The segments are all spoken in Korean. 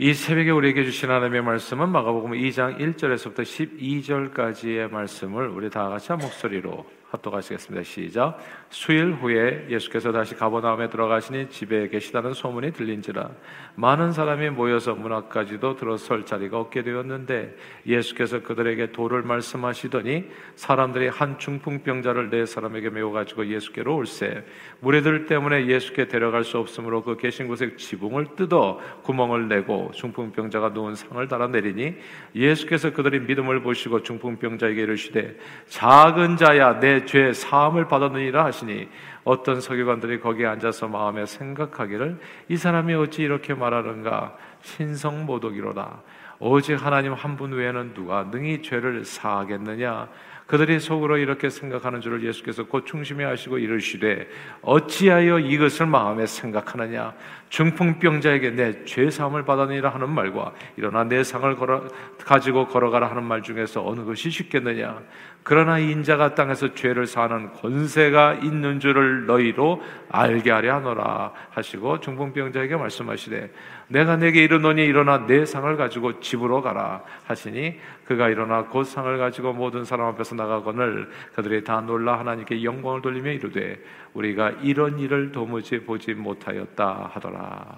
이 새벽에 우리에게 주신 하나님의 말씀은 마가복음 2장 1절에서부터 12절까지의 말씀을 우리 다 같이 한 목소리로 합독하시겠습니다. 시작. 수일 후에 예수께서 다시 가버나움에 들어가시니 집에 계시다는 소문이 들린지라 많은 사람이 모여서 문 앞까지도 들어설 자리가 없게 되었는데 예수께서 그들에게 도를 말씀하시더니 사람들이 한 중풍병자를 네 사람에게 메워 가지고 예수께로 올세 무리들 때문에 예수께 데려갈 수 없으므로 그 계신 곳에 지붕을 뜯어 구멍을 내고 중풍병자가 누운 상을 달아 내리니 예수께서 그들의 믿음을 보시고 중풍병자에게 이르시되 작은 자야 내죄 사함을 받았느니라 하시니 어떤 서기관들이 거기에 앉아서 마음에 생각하기를 이 사람이 어찌 이렇게 말하는가? 신성 모독이로다. 오직 하나님 한 분 외에는 누가 능히 죄를 사하겠느냐? 그들이 속으로 이렇게 생각하는 줄을 예수께서 곧 중심에 하시고 이르시되 어찌하여 이것을 마음에 생각하느냐? 중풍병자에게 내 죄 사함을 받았니라 하는 말과 일어나 내 상을 걸어, 가지고 걸어가라 하는 말 중에서 어느 것이 쉽겠느냐 그러나 인자가 땅에서 죄를 사는 권세가 있는 줄을 너희로 알게 하려 하노라 하시고 중풍병자에게 말씀하시되 내가 내게 이르노니 일어나 내 상을 가지고 집으로 가라 하시니 그가 일어나 곧 상을 가지고 모든 사람 앞에서 나가거늘 그들이 다 놀라 하나님께 영광을 돌리며 이르되 우리가 이런 일을 도무지 보지 못하였다 하더라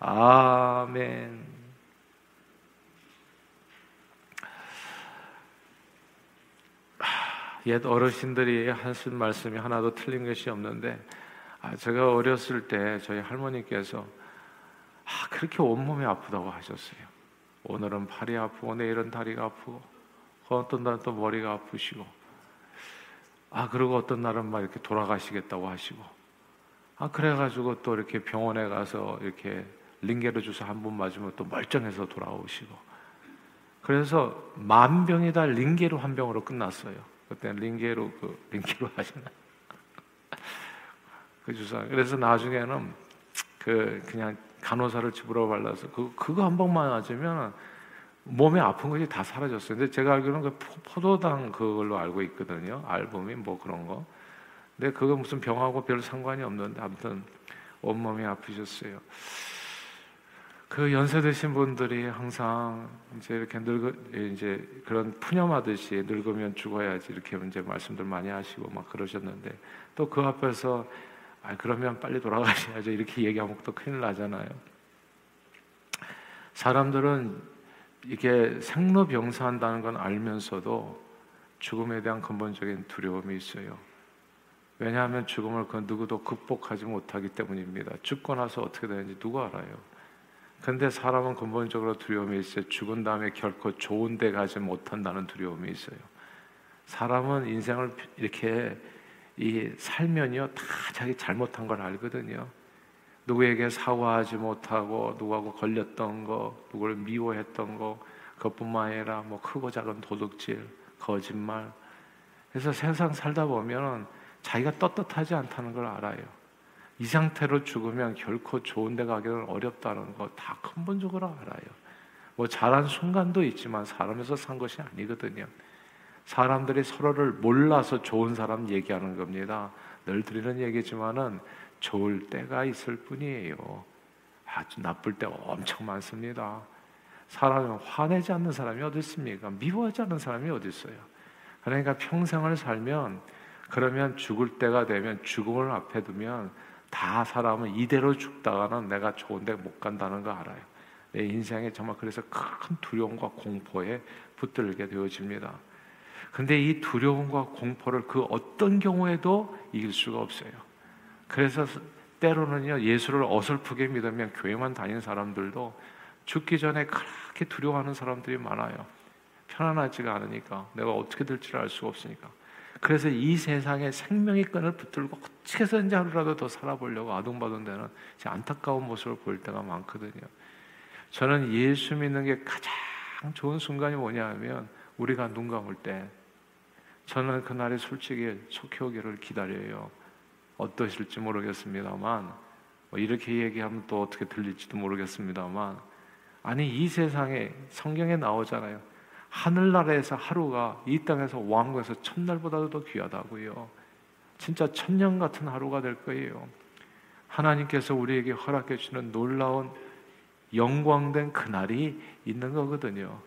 아멘. 옛 어르신들이 하신 말씀이 하나도 틀린 것이 없는데 아, 제가 어렸을 때 저희 할머니께서 아, 그렇게 온몸이 아프다고 하셨어요. 오늘은 팔이 아프고 내일은 다리가 아프고 어떤 날은 또 머리가 아프시고 아 그리고 어떤 날은 막 이렇게 돌아가시겠다고 하시고 아 그래가지고 또 이렇게 병원에 가서 이렇게 링게르 주사 한 번 맞으면 또 멀쩡해서 돌아오시고 그래서 만 병이 다 링게르 한 병으로 끝났어요. 그때 링게르 그 링게르 하시나 그 주사 그래서 나중에는 그 그냥 간호사를 집으로 발라서 그 그거 한 번만 맞으면 몸에 아픈 것이 다 사라졌어요. 근데 제가 알기로는 그 포도당 그걸로 알고 있거든요. 알부민 뭐 그런 거. 근데 그거 무슨 병하고 별 상관이 없는데 아무튼 온몸이 아프셨어요. 그 연세 드신 분들이 항상 이제 이렇게 늙어 이제 그런 푸념하듯이 늙으면 죽어야지 이렇게 이제 말씀들 많이 하시고 막 그러셨는데 또 그 앞에서 아 그러면 빨리 돌아가셔야죠 이렇게 얘기하면 또 큰일 나잖아요. 사람들은 이게 생로병사한다는 건 알면서도 죽음에 대한 근본적인 두려움이 있어요. 왜냐하면 죽음을 그 누구도 극복하지 못하기 때문입니다. 죽고 나서 어떻게 되는지 누가 알아요? 근데 사람은 근본적으로 두려움이 있어요. 죽은 다음에 결코 좋은 데 가지 못한다는 두려움이 있어요. 사람은 인생을 이렇게 이 살면요 다 자기 잘못한 걸 알거든요. 누구에게 사과하지 못하고 누구하고 걸렸던 거, 누구를 미워했던 거, 그것뿐만 아니라 뭐 크고 작은 도둑질, 거짓말. 그래서 세상 살다 보면 자기가 떳떳하지 않다는 걸 알아요. 이 상태로 죽으면 결코 좋은 데 가기는 어렵다는 거 다 근본적으로 알아요. 뭐 잘한 순간도 있지만 사람에서 산 것이 아니거든요. 사람들이 서로를 몰라서 좋은 사람 얘기하는 겁니다. 늘 드리는 얘기지만은 좋을 때가 있을 뿐이에요. 아주 나쁠 때가 엄청 많습니다. 사람은 화내지 않는 사람이 어디 있습니까? 미워하지 않는 사람이 어디 있어요? 그러니까 평생을 살면 그러면 죽을 때가 되면 죽음을 앞에 두면 다 사람은 이대로 죽다가는 내가 좋은 데 못 간다는 거 알아요. 내 인생에 정말 그래서 큰 두려움과 공포에 붙들게 되어집니다. 근데 이 두려움과 공포를 그 어떤 경우에도 이길 수가 없어요. 그래서 때로는요, 예수를 어설프게 믿으면 교회만 다니는 사람들도 죽기 전에 그렇게 두려워하는 사람들이 많아요. 편안하지가 않으니까, 내가 어떻게 될지를 알 수가 없으니까. 그래서 이 세상에 생명의 끈을 붙들고 어떻게 해서든지 하루라도 더 살아보려고 아둥바둥 되는 안타까운 모습을 볼 때가 많거든요. 저는 예수 믿는 게 가장 좋은 순간이 뭐냐 하면 우리가 눈 감을 때 저는 그날이 솔직히 속히 오기를 기다려요. 어떠실지 모르겠습니다만 뭐 이렇게 얘기하면 또 어떻게 들릴지도 모르겠습니다만 아니 이 세상에 성경에 나오잖아요. 하늘나라에서 하루가 이 땅에서 왕국에서 첫날보다도 더 귀하다고요. 진짜 천년 같은 하루가 될 거예요. 하나님께서 우리에게 허락해 주는 놀라운 영광된 그날이 있는 거거든요.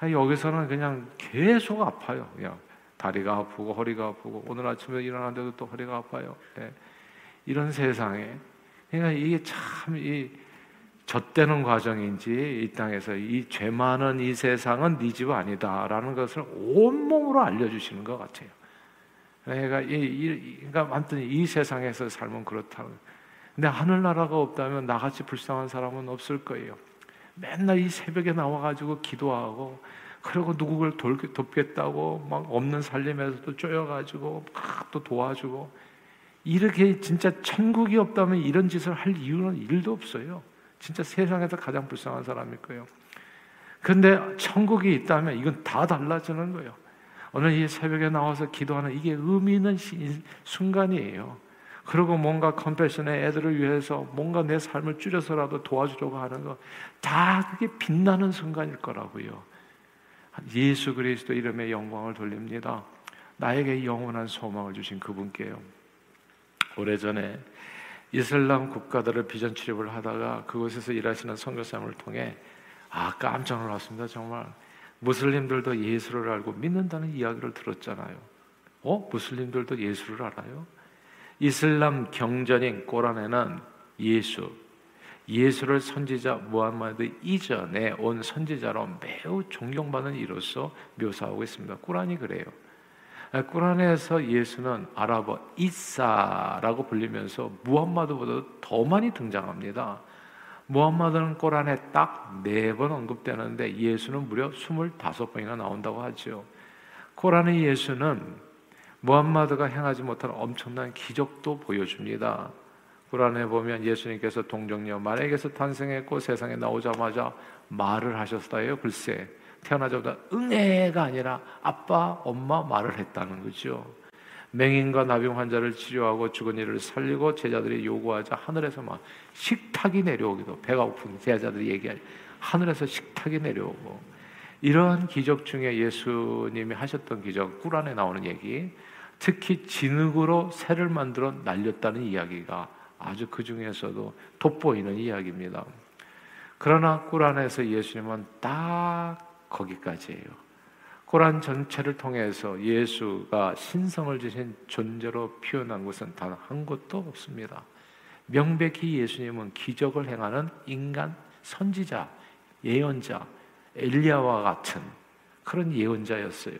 여기서는 그냥 계속 아파요. 그냥 다리가 아프고 허리가 아프고 오늘 아침에 일어났는데도 또 허리가 아파요. 네. 이런 세상에 그러니까 이게 참이 젖대는 과정인지 이 땅에서 이 죄 많은 이 세상은 네 집 아니다라는 것을 온몸으로 알려주시는 것 같아요. 그러니까 이, 이 그러니까 아무튼 이 세상에서 삶은 그렇다. 근데 하늘나라가 없다면 나같이 불쌍한 사람은 없을 거예요. 맨날 이 새벽에 나와가지고 기도하고 그리고 누구를 돕겠다고 막 없는 살림에서도 쪼여가지고 막 또 도와주고 이렇게 진짜 천국이 없다면 이런 짓을 할 이유는 일도 없어요. 진짜 세상에서 가장 불쌍한 사람일 거예요. 근데 천국이 있다면 이건 다 달라지는 거예요. 오늘 이 새벽에 나와서 기도하는 이게 의미 있는 순간이에요. 그리고 뭔가 컴패션의 애들을 위해서 뭔가 내 삶을 줄여서라도 도와주려고 하는 거 다 그게 빛나는 순간일 거라고요. 예수 그리스도 이름의 영광을 돌립니다. 나에게 영원한 소망을 주신 그분께요. 오래전에 이슬람 국가들을 비전 출입을 하다가 그곳에서 일하시는 선교사님을 통해 아 깜짝 놀랐습니다. 정말 무슬림들도 예수를 알고 믿는다는 이야기를 들었잖아요. 어? 무슬림들도 예수를 알아요? 이슬람 경전인 꼬란에는 예수, 예수를 선지자 무함마드 이전에 온 선지자로 매우 존경받는 이로서 묘사하고 있습니다. 꾸란이 그래요. 꾸란에서 예수는 아랍어 이사라고 불리면서 무함마드보다 더 많이 등장합니다. 무함마드는 꾸란에 딱 네 번 언급되는데 예수는 무려 25번이나 나온다고 하죠. 꾸란의 예수는 무함마드가 행하지 못한 엄청난 기적도 보여줍니다. 꾸란에 보면 예수님께서 동정녀 마에게서 탄생했고 세상에 나오자마자 말을 하셨어요. 글쎄 태어나자마자 응애가 아니라 아빠, 엄마 말을 했다는 거죠. 맹인과 나병 환자를 치료하고 죽은 이를 살리고 제자들이 요구하자 하늘에서 막 식탁이 내려오기도 배가 고픈 제자들이 얘기하지 하늘에서 식탁이 내려오고 이러한 기적 중에 예수님이 하셨던 기적 꿀안에 나오는 얘기 특히 진흙으로 새를 만들어 날렸다는 이야기가 아주 그 중에서도 돋보이는 이야기입니다. 그러나 꿀안에서 예수님은 딱 거기까지예요. 고란 전체를 통해서 예수가 신성을 지신 존재로 표현한 것은 단 한 곳도 없습니다. 명백히 예수님은 기적을 행하는 인간 선지자, 예언자, 엘리야와 같은 그런 예언자였어요.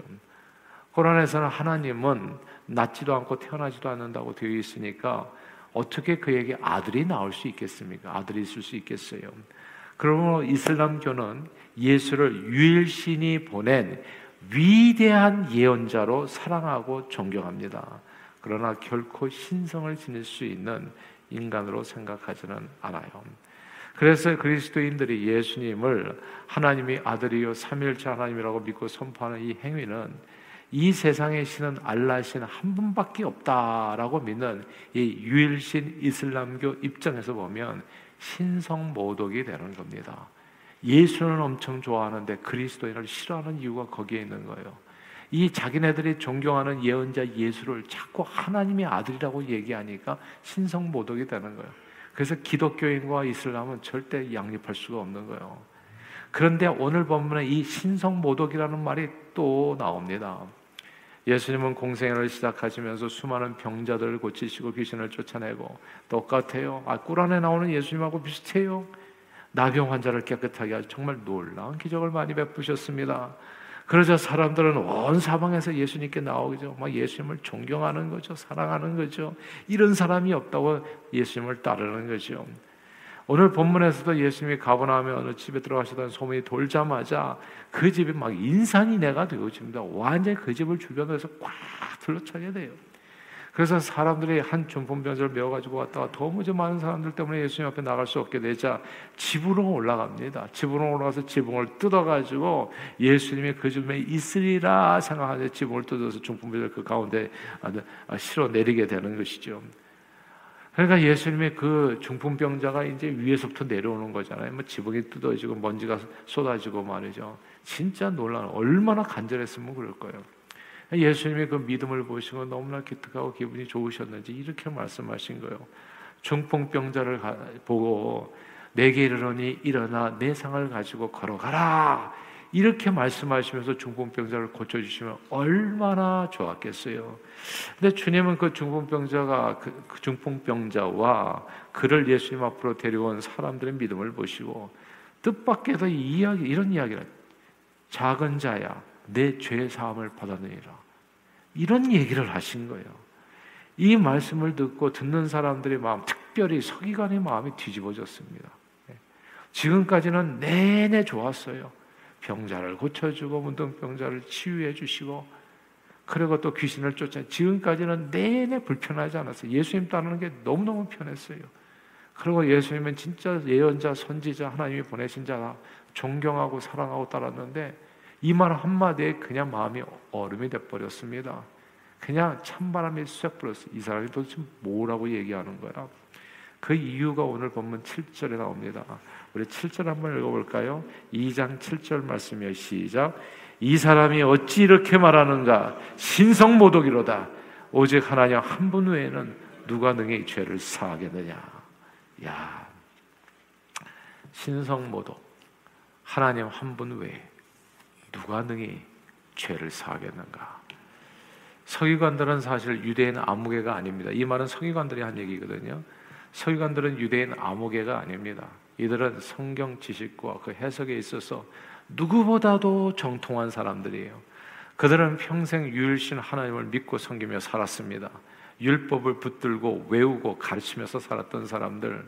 고란에서는 하나님은 낳지도 않고 태어나지도 않는다고 되어 있으니까 어떻게 그에게 아들이 나올 수 있겠습니까? 아들이 있을 수 있겠어요. 그러므로 이슬람교는 예수를 유일신이 보낸 위대한 예언자로 사랑하고 존경합니다. 그러나 결코 신성을 지닐 수 있는 인간으로 생각하지는 않아요. 그래서 그리스도인들이 예수님을 하나님이 아들이요 삼일째 하나님이라고 믿고 선포하는 이 행위는 이 세상의 신은 알라 신 한 분밖에 없다라고 믿는 이 유일신 이슬람교 입장에서 보면 신성 모독이 되는 겁니다. 예수는 엄청 좋아하는데 그리스도인을 싫어하는 이유가 거기에 있는 거예요. 이 자기네들이 존경하는 예언자 예수를 자꾸 하나님의 아들이라고 얘기하니까 신성 모독이 되는 거예요. 그래서 기독교인과 이슬람은 절대 양립할 수가 없는 거예요. 그런데 오늘 본문에 이 신성 모독이라는 말이 또 나옵니다. 예수님은 공생애를 시작하시면서 수많은 병자들을 고치시고 귀신을 쫓아내고 똑같아요. 아, 꿀 안에 나오는 예수님하고 비슷해요. 나병 환자를 깨끗하게 하시 정말 놀라운 기적을 많이 베푸셨습니다. 그러자 사람들은 온 사방에서 예수님께 나오죠. 막 예수님을 존경하는 거죠. 사랑하는 거죠. 이런 사람이 없다고 예수님을 따르는 거죠. 오늘 본문에서도 예수님이 가보나움에 어느 집에 들어가시던 소문이 돌자마자 그 집이 막 인산이 내가 되어집니다. 완전히 그 집을 주변에서 꽉 둘러차게 돼요. 그래서 사람들이 한 중풍병자를 메워가지고 왔다가 도무지 많은 사람들 때문에 예수님 앞에 나갈 수 없게 되자 지붕으로 올라갑니다. 지붕으로 올라가서 지붕을 뜯어가지고 예수님이 그 집에 있으리라 생각하자 지붕을 뜯어서 중풍병자를 그 가운데 실어 내리게 되는 것이죠. 그러니까 예수님의 그 중풍병자가 이제 위에서부터 내려오는 거잖아요. 뭐 지붕이 뜯어지고 먼지가 쏟아지고 말이죠. 진짜 놀라운 얼마나 간절했으면 그럴 거예요. 예수님의 그 믿음을 보시고 너무나 기특하고 기분이 좋으셨는지 이렇게 말씀하신 거예요. 중풍병자를 보고 내게 이르노니 일어나 내 상을 가지고 걸어가라. 이렇게 말씀하시면서 중풍병자를 고쳐주시면 얼마나 좋았겠어요. 근데 주님은 그 중풍병자가 그, 그 중풍병자와 그를 예수님 앞으로 데려온 사람들의 믿음을 보시고 뜻밖에도 이 이야기 이런 이야기를 작은 자야 내 죄 사함을 받아내리라 이런 얘기를 하신 거예요. 이 말씀을 듣고 듣는 사람들의 마음, 특별히 서기관의 마음이 뒤집어졌습니다. 네. 지금까지는 내내 좋았어요. 병자를 고쳐주고 문둥병자를 치유해 주시고 그리고 또 귀신을 쫓아 지금까지는 내내 불편하지 않았어요. 예수님 따르는 게 너무너무 편했어요. 그리고 예수님은 진짜 예언자, 선지자, 하나님이 보내신 자라 존경하고 사랑하고 따랐는데 이 말 한마디에 그냥 마음이 얼음이 돼버렸습니다. 그냥 찬바람이 쐐 불었어요. 이 사람이 도대체 뭐라고 얘기하는 거야? 그 이유가 오늘 본문 7절에 나옵니다. 우리 7절 한번 읽어볼까요? 2장 7절 말씀이요. 시작. 이 사람이 어찌 이렇게 말하는가? 신성모독이로다. 오직 하나님 한 분 외에는 누가 능히 죄를 사하겠느냐? 야, 신성모독. 하나님 한 분 외에 누가 능히 죄를 사하겠는가? 서기관들은 사실 유대인 아무개가 아닙니다. 이 말은 서기관들이 한 얘기거든요. 서기관들은 유대인 아무개가 아닙니다. 이들은 성경 지식과 그 해석에 있어서 누구보다도 정통한 사람들이에요. 그들은 평생 유일신 하나님을 믿고 섬기며 살았습니다. 율법을 붙들고 외우고 가르치면서 살았던 사람들.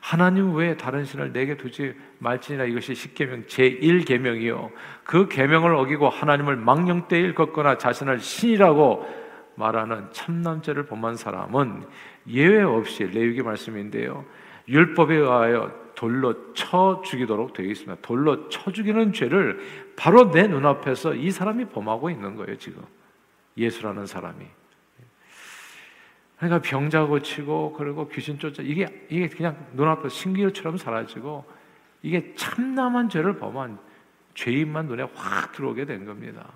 하나님 외에 다른 신을 내게 두지 말지니라 이것이 십계명 제1계명이요. 그 계명을 어기고 하나님을 망령되이 걷거나 자신을 신이라고 말하는 참남죄를 범한 사람은 예외 없이 레위기 말씀인데요. 율법에 의하여 돌로 쳐 죽이도록 되어 있습니다. 돌로 쳐 죽이는 죄를 바로 내 눈앞에서 이 사람이 범하고 있는 거예요, 지금. 예수라는 사람이. 그러니까 병자 고치고 그리고 귀신 쫓아 이게 이게 그냥 눈앞에 신기루처럼 사라지고 이게 참남한 죄를 범한 죄인만 눈에 확 들어오게 된 겁니다.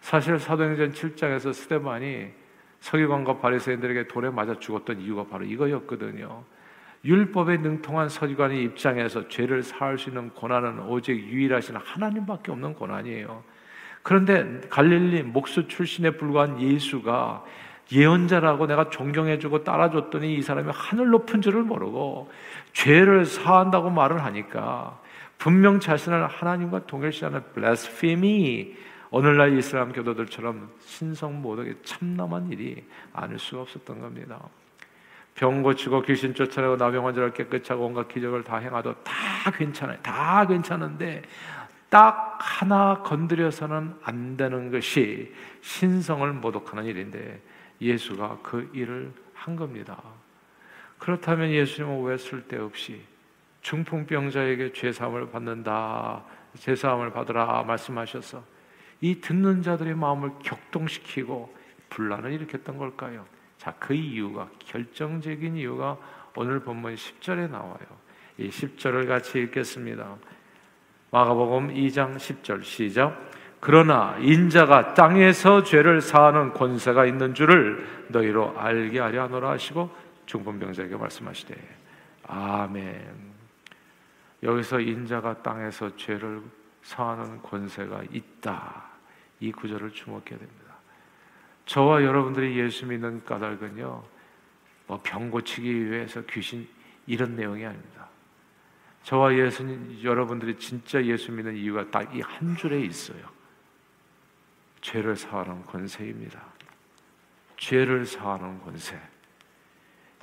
사실 사도행전 7장에서 스테반이 서기관과 바리새인들에게 돌에 맞아 죽었던 이유가 바로 이거였거든요. 율법에 능통한 서기관의 입장에서 죄를 사할 수 있는 고난은 오직 유일하신 하나님밖에 없는 고난이에요. 그런데 갈릴리 목수 출신에 불과한 예수가 예언자라고 내가 존경해주고 따라줬더니 이 사람이 하늘 높은 줄을 모르고 죄를 사한다고 말을 하니까 분명 자신을 하나님과 동일시하는 블레스피미 오늘날 이슬람 교도들처럼 신성 모독에 참남한 일이 아닐 수가 없었던 겁니다. 병 고치고 귀신 쫓아내고 나병 환자를 깨끗하고 온갖 기적을 다 행하도 다 괜찮아요. 다 괜찮은데 딱 하나 건드려서는 안 되는 것이 신성을 모독하는 일인데 예수가 그 일을 한 겁니다. 그렇다면 예수님은 왜 쓸데없이 중풍병자에게 죄사함을 받는다, 죄사함을 받으라 말씀하셔서 이 듣는 자들의 마음을 격동시키고 분란을 일으켰던 걸까요? 자, 그 이유가 결정적인 이유가 오늘 본문 10절에 나와요. 이 10절을 같이 읽겠습니다. 마가복음 2장 10절 시작. 그러나 인자가 땅에서 죄를 사하는 권세가 있는 줄을 너희로 알게 하려 하노라 하시고 중풍병자에게 말씀하시되 아멘. 여기서 인자가 땅에서 죄를 사하는 권세가 있다. 이 구절을 주목해야 됩니다. 저와 여러분들이 예수 믿는 까닭은요, 뭐 병 고치기 위해서 귀신 이런 내용이 아닙니다. 저와 예수 여러분들이 진짜 예수 믿는 이유가 딱 이 한 줄에 있어요. 죄를 사하는 권세입니다. 죄를 사하는 권세.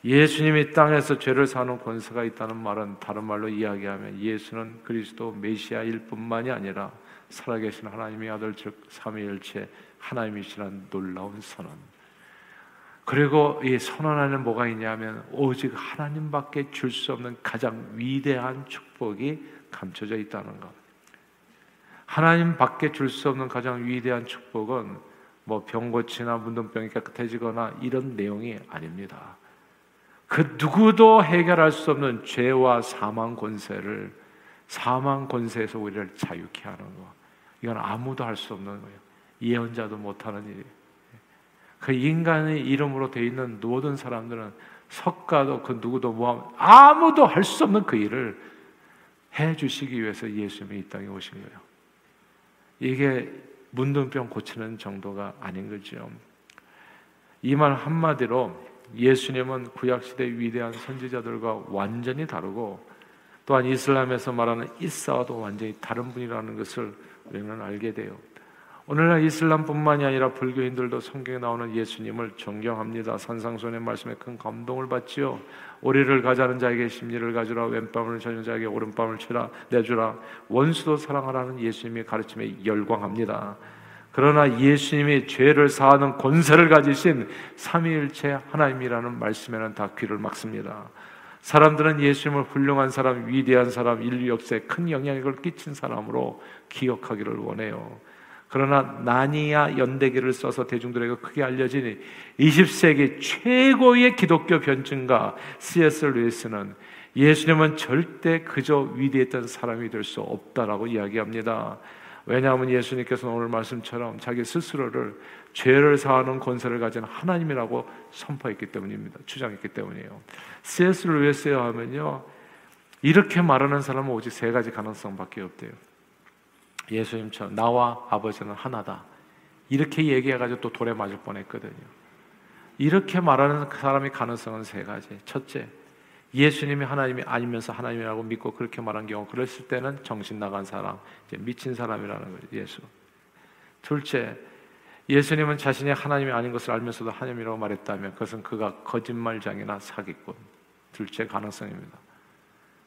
예수님이 땅에서 죄를 사는 권세가 있다는 말은 다른 말로 이야기하면 예수는 그리스도 메시아일 뿐만이 아니라 살아계신 하나님의 아들 즉 삼위일체 하나님이시란 놀라운 선언. 그리고 이 선언 안에 뭐가 있냐면 오직 하나님밖에 줄 수 없는 가장 위대한 축복이 감춰져 있다는 것. 하나님밖에 줄 수 없는 가장 위대한 축복은 뭐 병고치나 문둥병이 깨끗해지거나 이런 내용이 아닙니다. 그 누구도 해결할 수 없는 죄와 사망 권세를 사망 권세에서 우리를 자유케 하는 것. 이건 아무도 할 수 없는 거예요. 예언자도 못하는 일이에요. 그 인간의 이름으로 되어 있는 모든 사람들은 석가도 그 누구도 모함 아무도 할 수 없는 그 일을 해 주시기 위해서 예수님이 이 땅에 오신 거예요. 이게 문둥병 고치는 정도가 아닌 거죠. 이 말 한마디로 예수님은 구약시대 위대한 선지자들과 완전히 다르고 또한 이슬람에서 말하는 이사와도 완전히 다른 분이라는 것을 우리는 알게 돼요. 오늘날 이슬람뿐만이 아니라 불교인들도 성경에 나오는 예수님을 존경합니다. 산상손의 말씀에 큰 감동을 받지요. 오리를 가자는 자에게 심리를 가주라 왼밤을 저는 자에게 오른밤을 치라 내주라 원수도 사랑하라는 예수님의 가르침에 열광합니다. 그러나 예수님이 죄를 사하는 권세를 가지신 삼위일체 하나님이라는 말씀에는 다 귀를 막습니다. 사람들은 예수님을 훌륭한 사람, 위대한 사람, 인류 역사에 큰 영향력을 끼친 사람으로 기억하기를 원해요. 그러나 나니아 연대기를 써서 대중들에게 크게 알려진 20세기 최고의 기독교 변증가 C.S. 루이스는 예수님은 절대 그저 위대했던 사람이 될 수 없다라고 이야기합니다. 왜냐하면 예수님께서는 오늘 말씀처럼 자기 스스로를 죄를 사하는 권세를 가진 하나님이라고 선포했기 때문입니다. 주장했기 때문이에요. C.S. 루이스에 하면요. 이렇게 말하는 사람은 오직 세 가지 가능성밖에 없대요. 예수님처럼 나와 아버지는 하나다. 이렇게 얘기해가지고 또 돌에 맞을 뻔했거든요. 이렇게 말하는 그 사람의 가능성은 세 가지. 첫째, 예수님이 하나님이 아니면서 하나님이라고 믿고 그렇게 말한 경우, 그랬을 때는 정신 나간 사람, 미친 사람이라는 거죠. 예수. 둘째, 예수님은 자신이 하나님이 아닌 것을 알면서도 하나님이라고 말했다면 그것은 그가 거짓말장이나 사기꾼. 둘째 가능성입니다.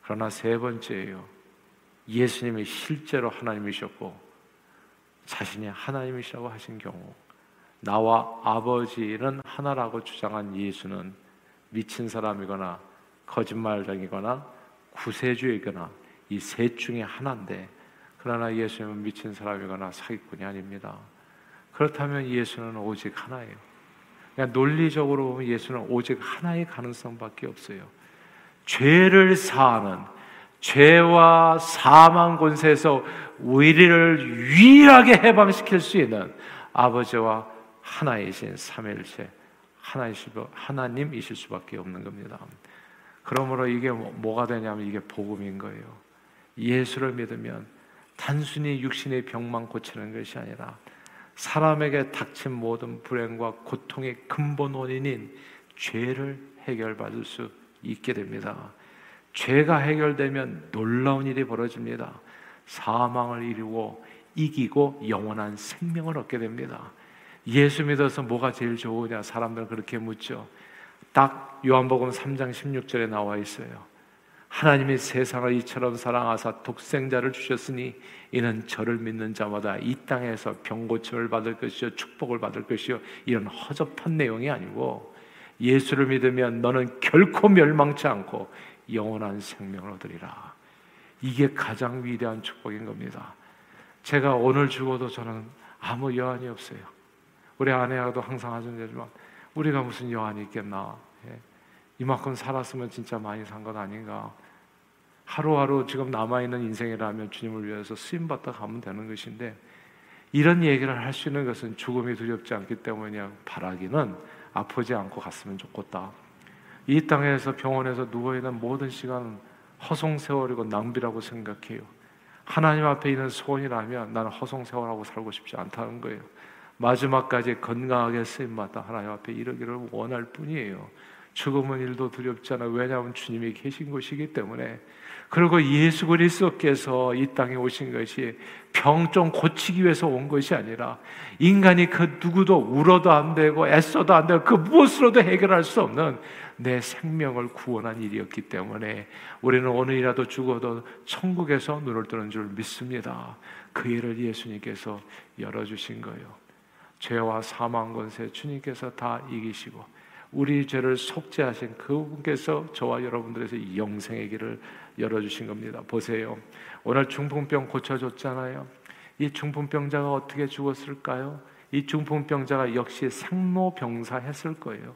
그러나 세 번째예요. 예수님이 실제로 하나님이셨고 자신이 하나님이시라고 하신 경우 나와 아버지는 하나라고 주장한 예수는 미친 사람이거나 거짓말장이거나 구세주이거나 이 셋 중에 하나인데 그러나 예수님은 미친 사람이거나 사기꾼이 아닙니다. 그렇다면 예수는 오직 하나예요. 그냥 논리적으로 보면 예수는 오직 하나의 가능성밖에 없어요. 죄를 사하는 죄와 사망 권세에서 우리를 유일하게 해방시킬 수 있는 아버지와 하나이신 삼일체 하나님이실 수밖에 없는 겁니다. 그러므로 이게 뭐, 뭐가 되냐면 이게 복음인 거예요. 예수를 믿으면 단순히 육신의 병만 고치는 것이 아니라 사람에게 닥친 모든 불행과 고통의 근본 원인인 죄를 해결받을 수 있게 됩니다. 죄가 해결되면 놀라운 일이 벌어집니다. 사망을 이루고 이기고 영원한 생명을 얻게 됩니다. 예수 믿어서 뭐가 제일 좋으냐? 사람들은 그렇게 묻죠. 딱 요한복음 3장 16절에 나와 있어요. 하나님이 세상을 이처럼 사랑하사 독생자를 주셨으니 이는 저를 믿는 자마다 이 땅에서 병고침을 받을 것이요 축복을 받을 것이요 이런 허접한 내용이 아니고 예수를 믿으면 너는 결코 멸망치 않고 영원한 생명을 얻으리라. 이게 가장 위대한 축복인 겁니다. 제가 오늘 죽어도 저는 아무 여한이 없어요. 우리 아내하고도 항상 하던 얘지만 우리가 무슨 여한이 있겠나. 예. 이만큼 살았으면 진짜 많이 산것 아닌가. 하루하루 지금 남아있는 인생이라면 주님을 위해서 쓰임받다 가면 되는 것인데 이런 얘기를 할 수 있는 것은 죽음이 두렵지 않기 때문이야. 바라기는 아프지 않고 갔으면 좋겠다. 이 땅에서 병원에서 누워 있는 모든 시간은 허송 세월이고 낭비라고 생각해요. 하나님 앞에 있는 소원이라면 나는 허송 세월하고 살고 싶지 않다는 거예요. 마지막까지 건강하게 쓰임마다 하나님 앞에 이르기를 원할 뿐이에요. 죽음은 일도 두렵지 않아. 왜냐하면 주님이 계신 곳이기 때문에. 그리고 예수 그리스도께서 이 땅에 오신 것이 병 좀 고치기 위해서 온 것이 아니라 인간이 그 누구도 울어도 안 되고 애써도 안 되고 그 무엇으로도 해결할 수 없는 내 생명을 구원한 일이었기 때문에 우리는 오늘이라도 죽어도 천국에서 눈을 뜨는 줄 믿습니다. 그 일을 예수님께서 열어주신 거예요. 죄와 사망 권세 주님께서 다 이기시고 우리 죄를 속죄하신 그분께서 저와 여러분들에서 영생의 길을 열어주신 겁니다. 보세요. 오늘 중풍병 고쳐줬잖아요. 이 중풍병자가 어떻게 죽었을까요? 이 중풍병자가 역시 생로병사 했을 거예요.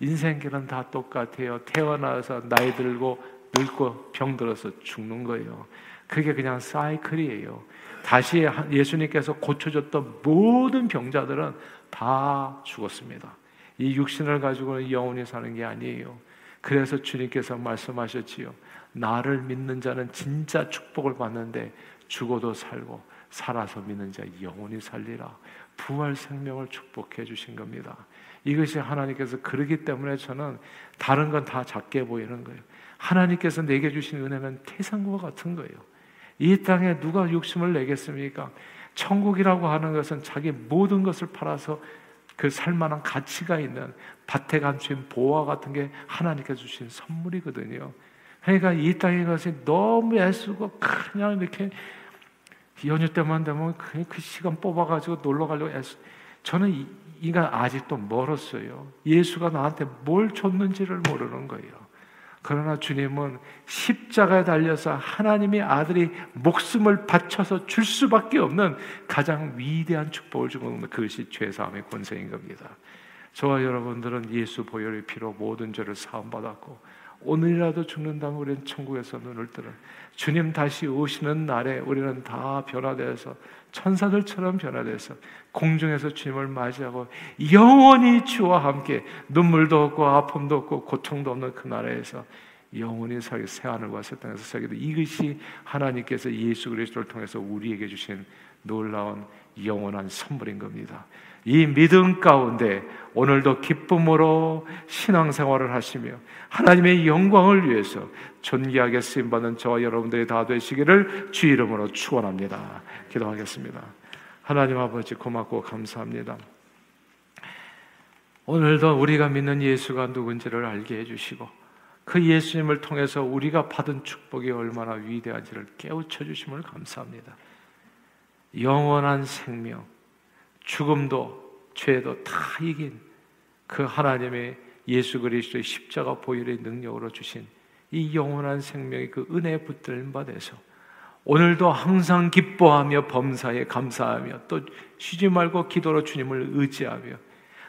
인생길은 다 똑같아요. 태어나서 나이 들고 늙고 병들어서 죽는 거예요. 그게 그냥 사이클이에요. 다시 예수님께서 고쳐줬던 모든 병자들은 다 죽었습니다. 이 육신을 가지고는 영원히 사는 게 아니에요. 그래서 주님께서 말씀하셨지요. 나를 믿는 자는 진짜 축복을 받는데 죽어도 살고 살아서 믿는 자 영원히 살리라. 부활 생명을 축복해 주신 겁니다. 이것이 하나님께서 그러기 때문에 저는 다른 건 다 작게 보이는 거예요. 하나님께서 내게 주신 은혜는 태산과 같은 거예요. 이 땅에 누가 욕심을 내겠습니까? 천국이라고 하는 것은 자기 모든 것을 팔아서 그 살만한 가치가 있는 밭에 감춘 보화 같은 게 하나님께서 주신 선물이거든요. 그러니까 이 땅에 것이 너무 애쓰고 그냥 이렇게 연휴 때만 되면 그냥 그 시간 뽑아가지고 놀러 가려고 애쓰. 저는 이가 아직도 멀었어요. 예수가 나한테 뭘 줬는지를 모르는 거예요. 그러나 주님은 십자가에 달려서 하나님의 아들이 목숨을 바쳐서 줄 수밖에 없는 가장 위대한 축복을 주고 그것이 죄사함의 권세인 겁니다. 저와 여러분들은 예수 보혈의 피로 모든 죄를 사함받았고 오늘이라도 죽는다면 우리는 천국에서 눈을 뜨는 주님 다시 오시는 날에 우리는 다 변화되어서 천사들처럼 변화돼서 공중에서 주님을 맞이하고 영원히 주와 함께 눈물도 없고 아픔도 없고 고통도 없는 그 나라에서 영원히 살기 새 하늘과 새 땅에서 살기도 이것이 하나님께서 예수 그리스도를 통해서 우리에게 주신 놀라운 영원한 선물인 겁니다. 이 믿음 가운데 오늘도 기쁨으로 신앙생활을 하시며 하나님의 영광을 위해서 존귀하게 쓰임 받는 저와 여러분들이 다 되시기를 주 이름으로 축원합니다. 기도하겠습니다. 하나님 아버지 고맙고 감사합니다. 오늘도 우리가 믿는 예수가 누군지를 알게 해주시고 그 예수님을 통해서 우리가 받은 축복이 얼마나 위대한지를 깨우쳐 주심을 감사합니다. 영원한 생명, 죽음도 죄도 다 이긴 그 하나님의 예수 그리스도의 십자가 보혈의 능력으로 주신 이 영원한 생명의 그 은혜 붙들림 받아서 오늘도 항상 기뻐하며 범사에 감사하며 또 쉬지 말고 기도로 주님을 의지하며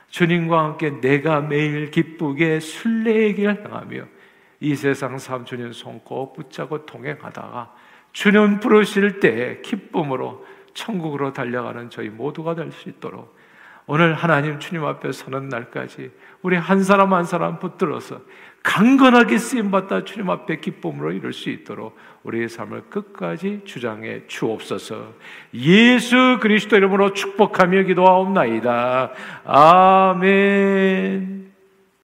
주님과 함께 내가 매일 기쁘게 순례의 길을 향하며 이 세상 삶 주님 손꼭 붙잡고 동행하다가 주님 부르실 때 기쁨으로 천국으로 달려가는 저희 모두가 될 수 있도록 오늘 하나님 주님 앞에 서는 날까지 우리 한 사람 한 사람 붙들어서 강건하게 쓰임 받다 주님 앞에 기쁨으로 이룰 수 있도록 우리의 삶을 끝까지 주장해 주옵소서. 예수 그리스도 이름으로 축복하며 기도하옵나이다. 아멘.